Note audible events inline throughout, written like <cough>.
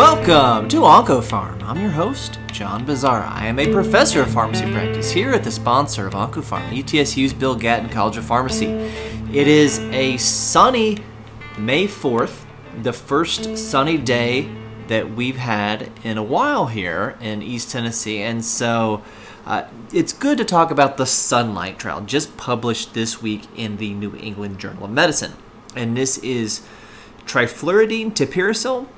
Welcome to OncoPharm. I'm your host, John Bossaer. I am a professor of pharmacy practice here at the sponsor of OncoPharm, ETSU's Bill Gatton College of Pharmacy. It is a sunny May 4th, the first sunny day that we've had in a while here in East Tennessee, and so uh, it's good to talk about the Sunlight trial, just published this week in the New England Journal of Medicine. And this is trifluridine tipiracil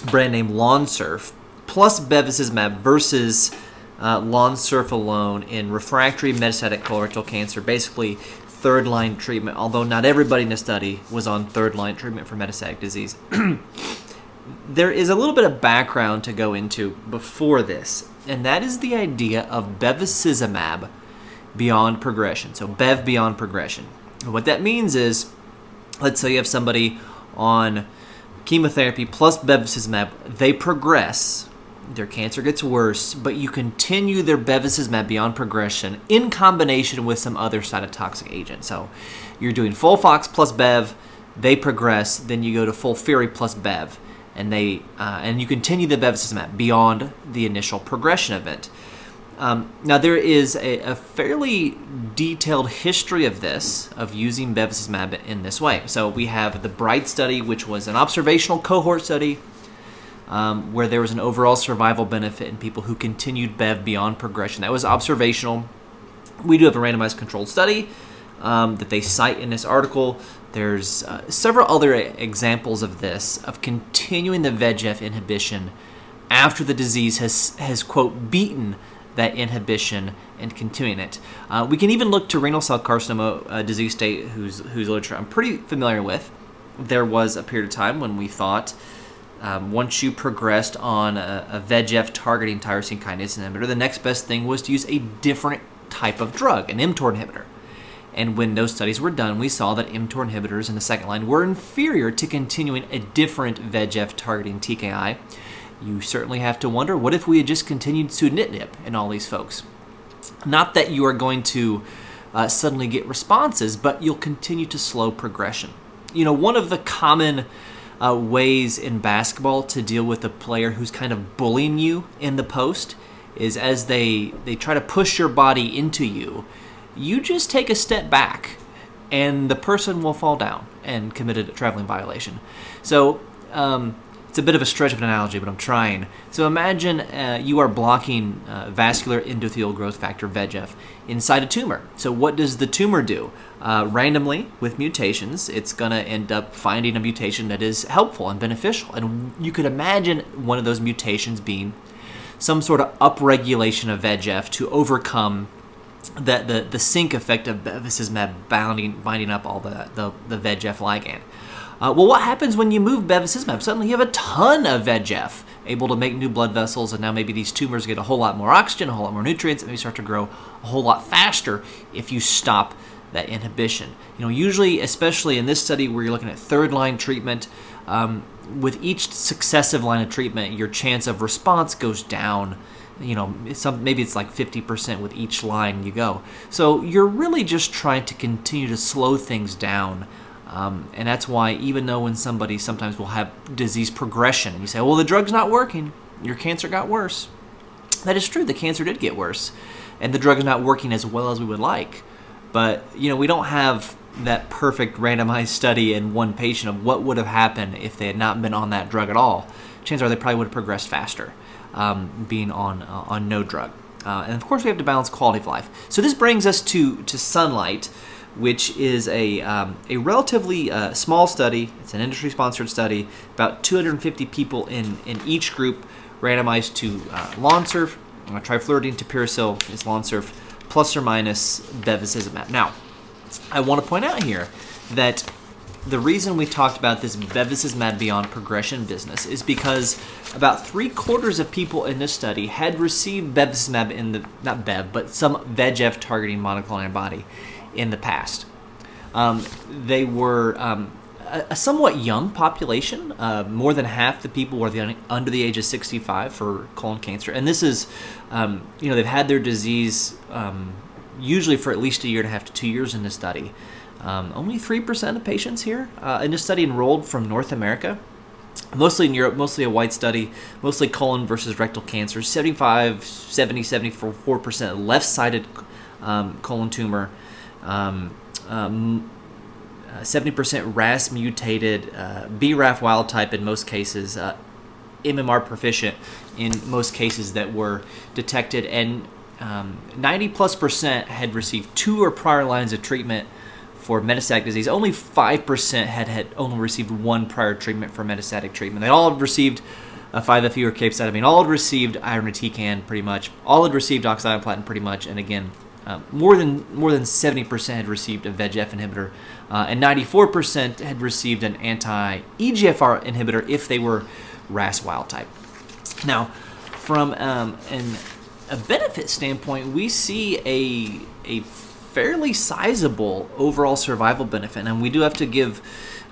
brand name Lonsurf plus bevacizumab versus uh, Lonsurf alone in refractory metastatic colorectal cancer, basically third line treatment, although not everybody in the study was on third line treatment for metastatic disease. <clears throat> there is a little bit of background to go into before this, and that is the idea of bevacizumab beyond progression. So, Bev beyond progression. What that means is, let's say you have somebody on chemotherapy plus bevacizumab, they progress. Their cancer gets worse, but you continue their bevacizumab beyond progression in combination with some other cytotoxic agent. So you're doing FOLFOX plus Bev, they progress, then you go to FOLFIRI plus Bev, and they uh, and you continue the bevacizumab beyond the initial progression event. Um, now, there is a, a, fairly detailed history of this, of using bevacizumab in this way. So, we have the BRiTE study, which was an observational cohort study um, where there was an overall survival benefit in people who continued BEV beyond progression. That was observational. We do have a randomized controlled study um, that they cite in this article. There's uh, several other examples of this, of continuing the VEGF inhibition after the disease has, has quote, beaten that inhibition and continuing it. Uh, we can even look to renal cell carcinoma uh, disease state, whose, whose literature I'm pretty familiar with. There was a period of time when we thought um, once you progressed on a, a VEGF targeting tyrosine kinase inhibitor, the next best thing was to use a different type of drug, an mTOR inhibitor. And when those studies were done, we saw that mTOR inhibitors in the second line were inferior to continuing a different VEGF targeting TKI you certainly have to wonder what if we had just continued sunitinib in all these folks? Not that you are going to uh, suddenly get responses, but you'll continue to slow progression. You know, one of the common uh, ways in basketball to deal with a player who's kind of bullying you in the post is as they they try to push your body into you, you just take a step back, and the person will fall down and commit a traveling violation. So. Um, it's a bit of a stretch of an analogy, but I'm trying. So imagine uh, you are blocking uh, vascular endothelial growth factor VEGF inside a tumor. So what does the tumor do? Uh, randomly, with mutations, it's going to end up finding a mutation that is helpful and beneficial. And you could imagine one of those mutations being some sort of upregulation of VEGF to overcome the, the, the sink effect of bevacizumab binding, binding up all the, the, the VEGF ligand. Uh, well, what happens when you move bevacizumab? Suddenly you have a ton of VEGF able to make new blood vessels, and now maybe these tumors get a whole lot more oxygen, a whole lot more nutrients, and they start to grow a whole lot faster if you stop that inhibition. You know, usually, especially in this study where you're looking at third line treatment, um, with each successive line of treatment, your chance of response goes down. You know, some maybe it's like 50% with each line you go. So you're really just trying to continue to slow things down um, and that's why, even though when somebody sometimes will have disease progression, and you say, well, the drug's not working, your cancer got worse. That is true, the cancer did get worse, and the drug is not working as well as we would like. But, you know, we don't have that perfect randomized study in one patient of what would have happened if they had not been on that drug at all. Chances are they probably would have progressed faster um, being on, uh, on no drug. Uh, and of course, we have to balance quality of life. So this brings us to, to sunlight which is a, um, a relatively uh, small study. It's an industry sponsored study, about 250 people in, in each group randomized to uh, Lonsurf, uh, trifluridine tipiracil is Lonsurf, plus or minus bevacizumab. Now, I want to point out here that the reason we talked about this bevacizumab beyond progression business is because about three quarters of people in this study had received bevacizumab in the not bev but some VEGF targeting monoclonal antibody in the past. Um, they were um, a, a, somewhat young population. Uh, more than half the people were the, under the age of 65 for colon cancer, and this is, um, you know, they've had their disease um, usually for at least a year and a half to two years in this study. Um, only three percent of patients here uh, in this study enrolled from North America. mostly in Europe, mostly a white study, mostly colon versus rectal cancer, 75, 70, 74% left sided colon tumor, um, um, 70% RAS mutated, uh, BRAF wild type in most cases, uh, MMR proficient in most cases that were detected, and um, 90 plus percent had received two or prior lines of treatment for metastatic disease. Only 5% had, had only received one prior treatment for metastatic treatment. They all had received a 5FU or capecitabine. All had received irinotecan pretty much. All had received oxaliplatin pretty much. And again, uh, more than more than 70% had received a VEGF inhibitor, uh, and 94% had received an anti-EGFR inhibitor if they were RAS wild type. Now, from um, an, a benefit standpoint, we see a a fairly sizable overall survival benefit, and we do have to give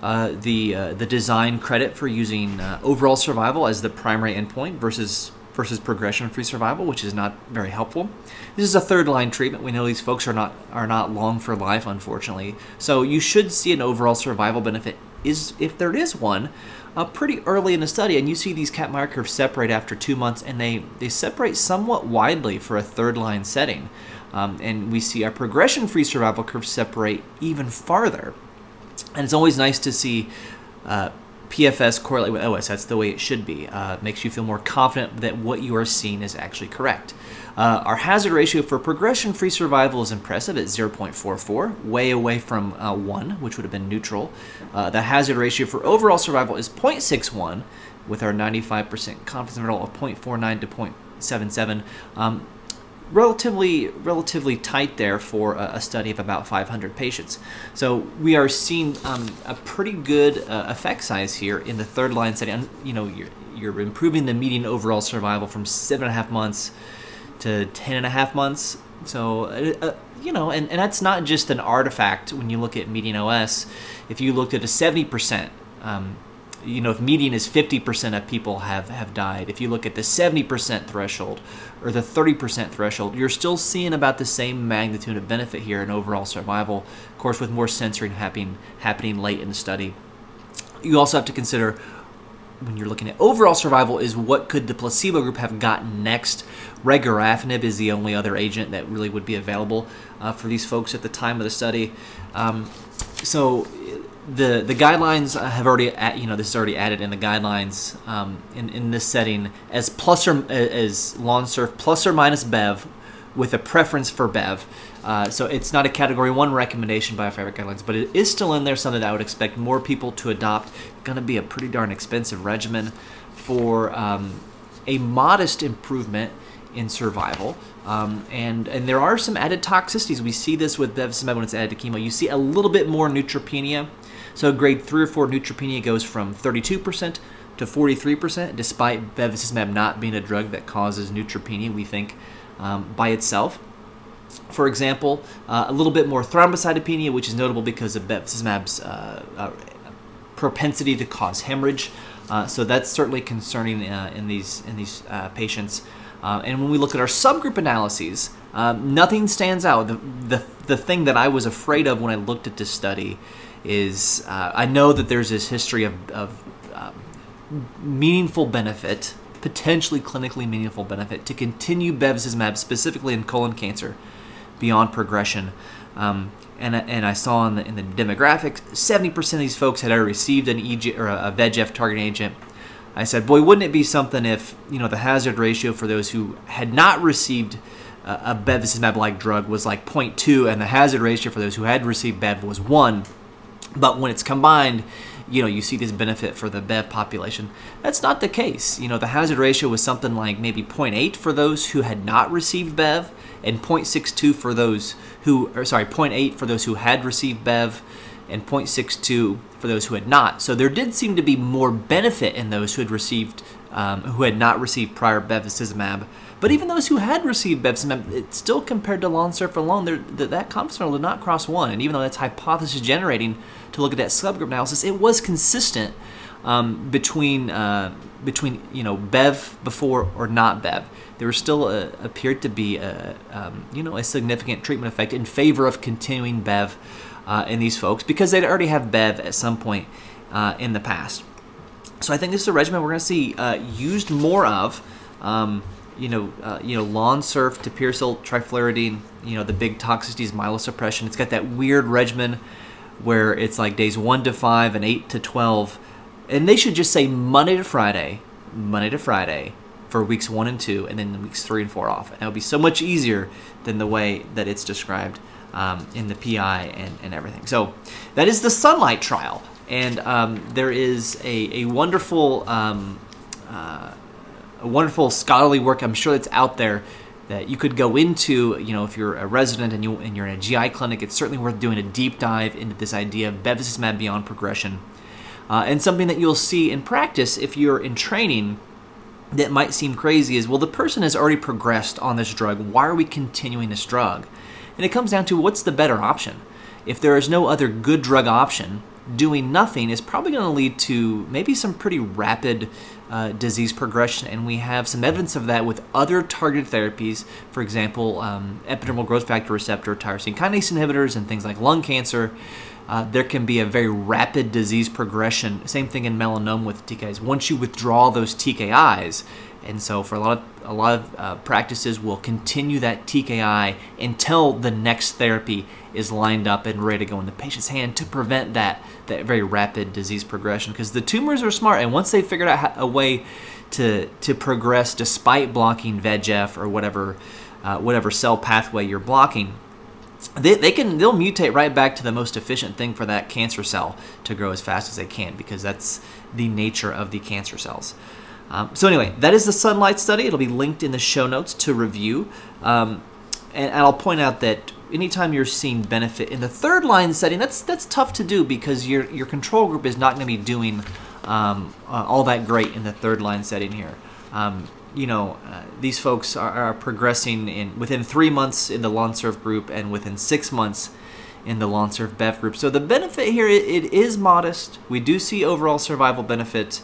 uh, the uh, the design credit for using uh, overall survival as the primary endpoint versus versus progression-free survival, which is not very helpful. This is a third-line treatment. We know these folks are not are not long for life, unfortunately. So you should see an overall survival benefit. Is if there is one, uh, pretty early in the study, and you see these Kaplan-Meier curves separate after two months, and they they separate somewhat widely for a third-line setting. Um, and we see our progression free survival curves separate even farther. And it's always nice to see uh, PFS correlate with OS. That's the way it should be. Uh, makes you feel more confident that what you are seeing is actually correct. Uh, our hazard ratio for progression free survival is impressive at 0.44, way away from uh, 1, which would have been neutral. Uh, the hazard ratio for overall survival is 0.61, with our 95% confidence interval of 0.49 to 0.77. Um, relatively relatively tight there for a, a, study of about 500 patients. So we are seeing um, a pretty good uh, effect size here in the third line setting. You know, you're, you're improving the median overall survival from seven and a half months to ten and a half months. So uh, uh you know, and, and that's not just an artifact when you look at median OS. If you looked at a 70% um, you know, if median is 50% of people have, have died, if you look at the 70% threshold or the 30% threshold, you're still seeing about the same magnitude of benefit here in overall survival, of course, with more censoring happening, happening late in the study. You also have to consider when you're looking at overall survival is what could the placebo group have gotten next. Regorafenib is the only other agent that really would be available uh, for these folks at the time of the study. Um, so the the guidelines have already you know this is already added in the guidelines um, in in this setting as plus or as Lonsurf plus or minus Bev with a preference for Bev. Uh, so it's not a category one recommendation by favorite guidelines, but it is still in there. Something that I would expect more people to adopt. Going to be a pretty darn expensive regimen for um, a modest improvement in survival. Um, and and there are some added toxicities. We see this with bevacizumab when it's added to chemo. You see a little bit more neutropenia. So grade 3 or 4 neutropenia goes from 32% to 43%, despite bevacizumab not being a drug that causes neutropenia, we think, um, by itself. For example, uh, a little bit more thrombocytopenia, which is notable because of bevacizumab's uh, uh, propensity to cause hemorrhage. Uh, so that's certainly concerning uh, in these in these uh, and when we look at our subgroup analyses, um, nothing stands out. The, the the thing that I was afraid of when I looked at this study is uh, I know that there's this history of, of um, meaningful benefit, potentially clinically meaningful benefit, to continue bevacizumab specifically in colon cancer beyond progression. Um, and, and I saw in the, in the demographics, 70% of these folks had already received an EG, or a VEGF targeting agent. I said, boy, wouldn't it be something if you know the hazard ratio for those who had not received a bevacizumab-like drug was like 0.2, and the hazard ratio for those who had received bev was one. But when it's combined, you know, you see this benefit for the BEV population. That's not the case. You know, the hazard ratio was something like maybe 0.8 for those who had not received BEV and 0.62 for those who, or sorry, 0.8 for those who had received BEV and 0.62 for those who had not. So there did seem to be more benefit in those who had received, um, who had not received prior bevacizumab but even those who had received bevacizumab, it still compared to Lonsurf alone, that, that confidence interval did not cross one. And even though that's hypothesis generating to look at that subgroup analysis, it was consistent um, between uh, between you know Bev before or not Bev. There was still a, appeared to be a um, you know a significant treatment effect in favor of continuing Bev uh, in these folks because they'd already have Bev at some point uh, in the past. So I think this is a regimen we're going to see uh, used more of. Um, you know, uh, you know, Lonsurf, tipiracil, trifluridine. You know, the big toxicities, myelosuppression. It's got that weird regimen where it's like days one to five and eight to twelve, and they should just say Monday to Friday, Monday to Friday, for weeks one and two, and then weeks three and four off. And it would be so much easier than the way that it's described um, in the PI and, and everything. So that is the sunlight trial. And um, there is a, a wonderful, um, uh, a wonderful scholarly work. I'm sure that's out there that you could go into. You know, if you're a resident and you and you're in a GI clinic, it's certainly worth doing a deep dive into this idea of bevacizumab beyond progression, uh, and something that you'll see in practice if you're in training that might seem crazy is well, the person has already progressed on this drug. Why are we continuing this drug? And it comes down to what's the better option. If there is no other good drug option, doing nothing is probably going to lead to maybe some pretty rapid uh, disease progression, and we have some evidence of that with other targeted therapies. For example, um, epidermal growth factor receptor, tyrosine kinase inhibitors, and things like lung cancer. Uh, there can be a very rapid disease progression. Same thing in melanoma with TKIs. Once you withdraw those TKIs, and so for a lot of a lot of uh, practices will continue that TKI until the next therapy is lined up and ready to go in the patient's hand to prevent that that very rapid disease progression. Because the tumors are smart, and once they figured out a way to to progress despite blocking VEGF or whatever uh, whatever cell pathway you're blocking, they, they can they'll mutate right back to the most efficient thing for that cancer cell to grow as fast as they can because that's the nature of the cancer cells. Um, so anyway, that is the sunlight study. It'll be linked in the show notes to review. Um, and, I'll point out that anytime you're seeing benefit in the third line setting, that's that's tough to do because your your control group is not going to be doing um, uh, all that great in the third line setting here. You know, uh, these folks are, are, progressing in within three months in the Lonsurf group and within six months in the Lonsurf Bev group. So the benefit here it, it is modest. We do see overall survival benefit.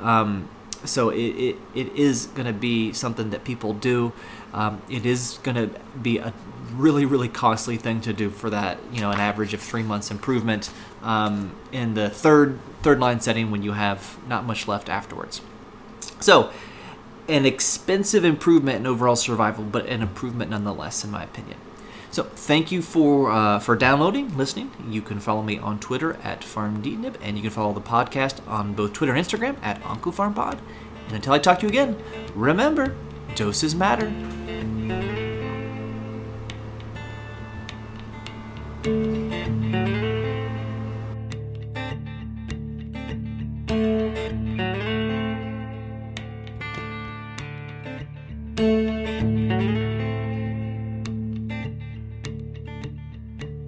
Um, so it, it, it is going to be something that people do. Um, it is going to be a really really costly thing to do for that you know an average of three months improvement um, in the third third line setting when you have not much left afterwards. So an expensive improvement in overall survival, but an improvement nonetheless, in my opinion. So thank you for uh, for downloading, listening. You can follow me on Twitter at PharmDnib, and you can follow the podcast on both Twitter and Instagram at OncoPharmPod. And until I talk to you again, remember, doses matter.